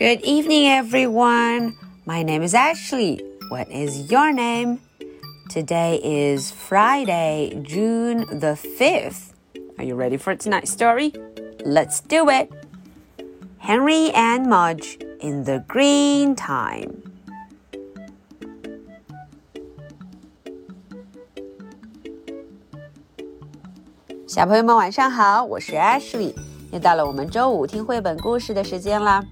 Good evening, everyone. My name is Ashley. What is your name? Today is Friday, June the 5th. Are you ready for tonight's story? Let's do it. Henry and Mudge in the Green Time. 小朋友们晚上好，我是 Ashley，又到了我们周五听绘本故事的时间啦。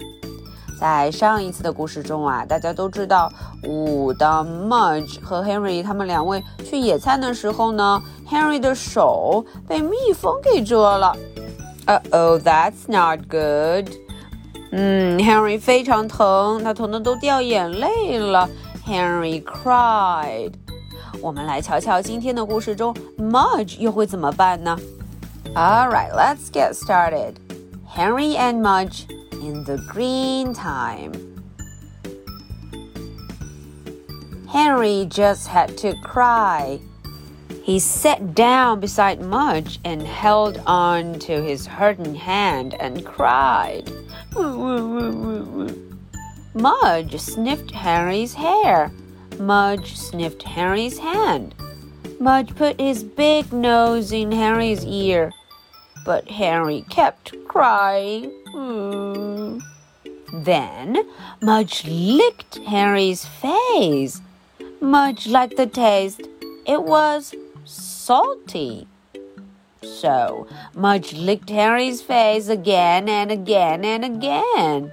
在上一次的故事中啊，大家都知道，哦，当 Mudge 和 Henry 他们两位去野餐的时候呢，Henry 的手被蜜蜂给蛰了。Uh oh, that's not good. 嗯，Henry 非常疼，他疼的都掉眼泪了。Henry cried. 我们来瞧瞧今天的故事中，Mudge 又会怎么办呢？All right, let's get started. Henry and Mudge in the green time. Henry just had to cry. He sat down beside Mudge and held on to his hurting hand and cried. Mudge sniffed Henry's hair. Mudge sniffed Henry's hand. Mudge put his big nose in Henry's ear. But Henry kept crying. Hmm. Then Mudge licked Henry's face. Mudge liked the taste. It was salty. So Mudge licked Henry's face again and again and again.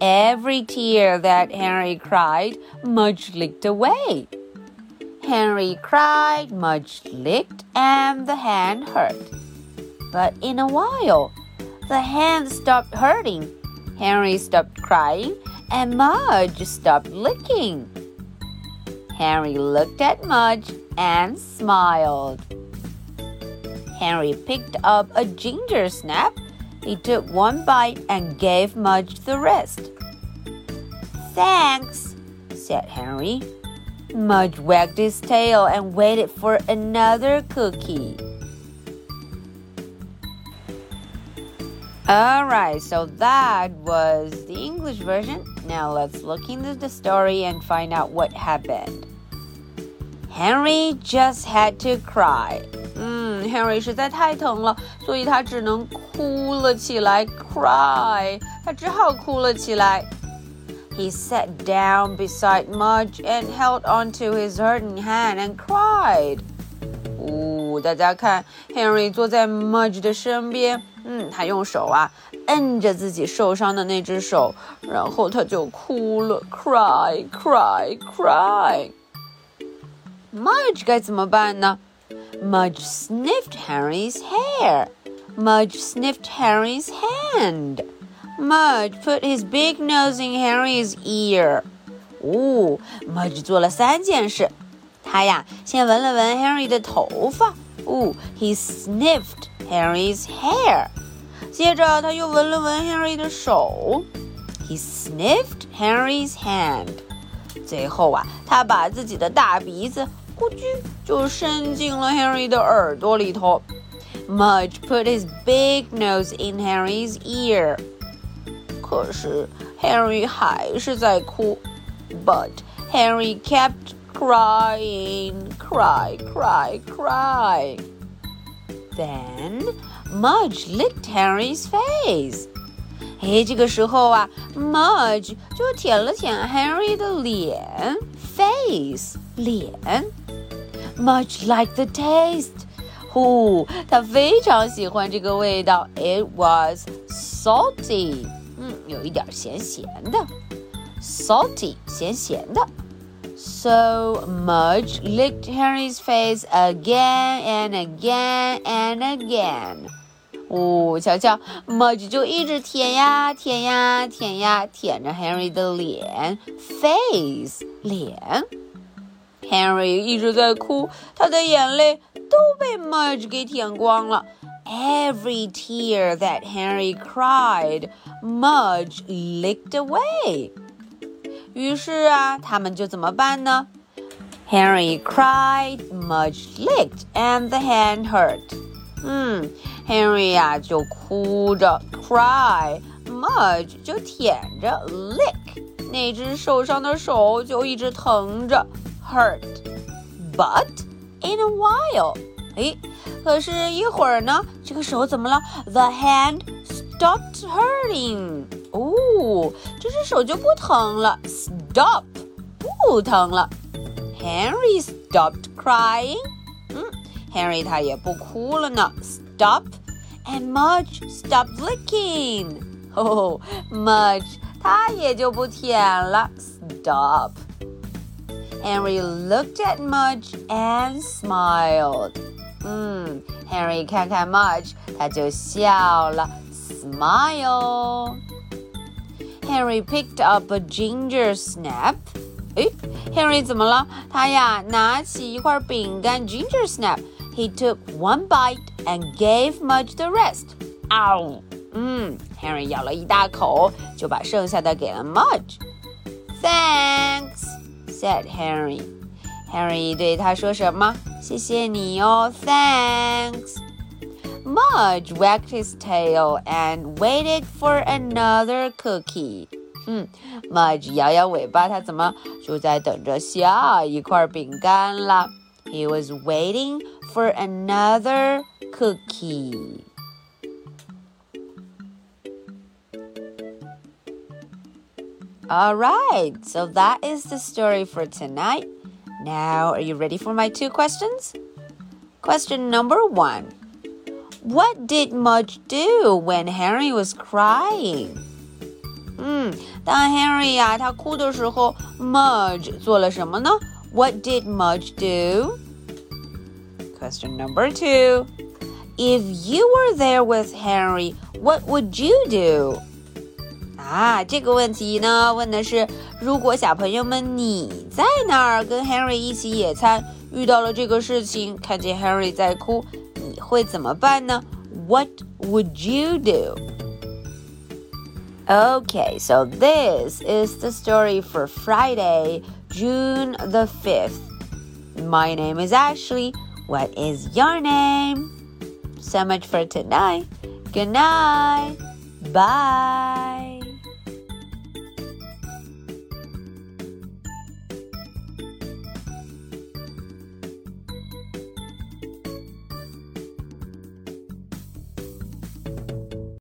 Every tear that Henry cried, Mudge licked away. Henry cried, Mudge licked, and the hand hurt. But in a while, the hand stopped hurting. Henry stopped crying, and Mudge stopped licking. Henry looked at Mudge and smiled. Henry picked up a ginger snap he took one bite and gave Mudge the rest. Thanks, said Henry. Mudge wagged his tail and waited for another cookie. Alright, so that was the English version. Now let's look into the story and find out what happened. Henry just had to cry. 嗯，Henry 实在太疼了，所以他只能哭了起来，cry，他只好哭了起来。He sat down beside Mudge and held onto his hurting hand and cried. 大家看，Henry 坐在 Mudge 的身边，嗯，他用手啊摁着自己受伤的那只手，然后他就哭了，cry，cry，cry。Mudge 该怎么办呢？Mudge sniffed Harry's hair. Mudge sniffed Harry's hand. Mudge put his big nose in Harry's ear. 哦，Mudge 做了三件事。他呀，先闻了闻 Harry 的头发。哦，he sniffed Harry's hair。接着他又闻了闻 Harry 的手。He sniffed Harry's hand。最后啊，他把自己的大鼻子咕叽就伸进了 Henry 的耳朵里头。Mudge put his big nose in Henry's ear。可是 Henry 还是在哭，But Henry kept crying, cry, cry, cry. Then Mudge licked Henry's face. 哎，这个时候啊，Mudge 就舔了舔 Henry 的脸，face 脸。much like the taste. 呼，他非常喜欢这个味道。It was salty，嗯，有一点咸咸的，salty，咸咸的。 So Mudge licked Henry's face again and again and again. 哦，瞧瞧，Mudge 就一直舔呀舔呀舔呀舔着 Henry 的脸，face 脸。Henry 一直在哭，他的眼泪都被 Mudge 给舔光了。Every tear that Henry cried, Mudge licked away. 于是啊，他们就怎么办呢？Henry cried, Mudge licked, and the hand hurt. 嗯 Henry 呀就哭着 cry，Mudge 就舔着 lick，那只受伤的手就一直疼着 hurt。But in a while，哎，可是一会儿呢，这个手怎么了？The hand stopped hurting。 哦，这只手就不疼了，stop，不疼了。Henry stopped crying。嗯，Henry 他也不哭了呢，stop。And Mudge stopped licking. Oh, Mudge 他也就不舔了，stop. Henry looked at Mudge and smiled. 嗯，Henry 看看 Mudge，他就笑了，smile. Henry picked up a ginger snap. 诶，Henry 怎么了？他呀，拿起一块饼干 ginger snap. He took one bite and gave Mudge the rest. Ow! 嗯，Henry 咬了一大口，就把剩下的给了 Mudge. Thanks, said Henry. Henry 对他说什么？谢谢你哦，Thanks. Mudge wagged his tail and waited for another cookie. 嗯，Mudge 摇摇尾巴，他怎么就在等着下一块饼干了？He was waiting for another cookie. All right, so that is the story for tonight. Now, are you ready for my two questions? Question number one What did Mudge do when Henry was crying? 嗯，当 Henry 呀、他哭的时候，Mudge 做了什么呢？What did Mudge do? Question number two. If you were there with Henry, what would you do? 啊，这个问题呢，问的是如果小朋友们你在那儿跟 Henry 一起野餐，遇到了这个事情，看见 Henry 在哭，你 会怎么办呢？What would you do? Okay, so this is the story for Friday, June the 5th. My name is Ashley. What is your name? So much for tonight. Good night. Bye.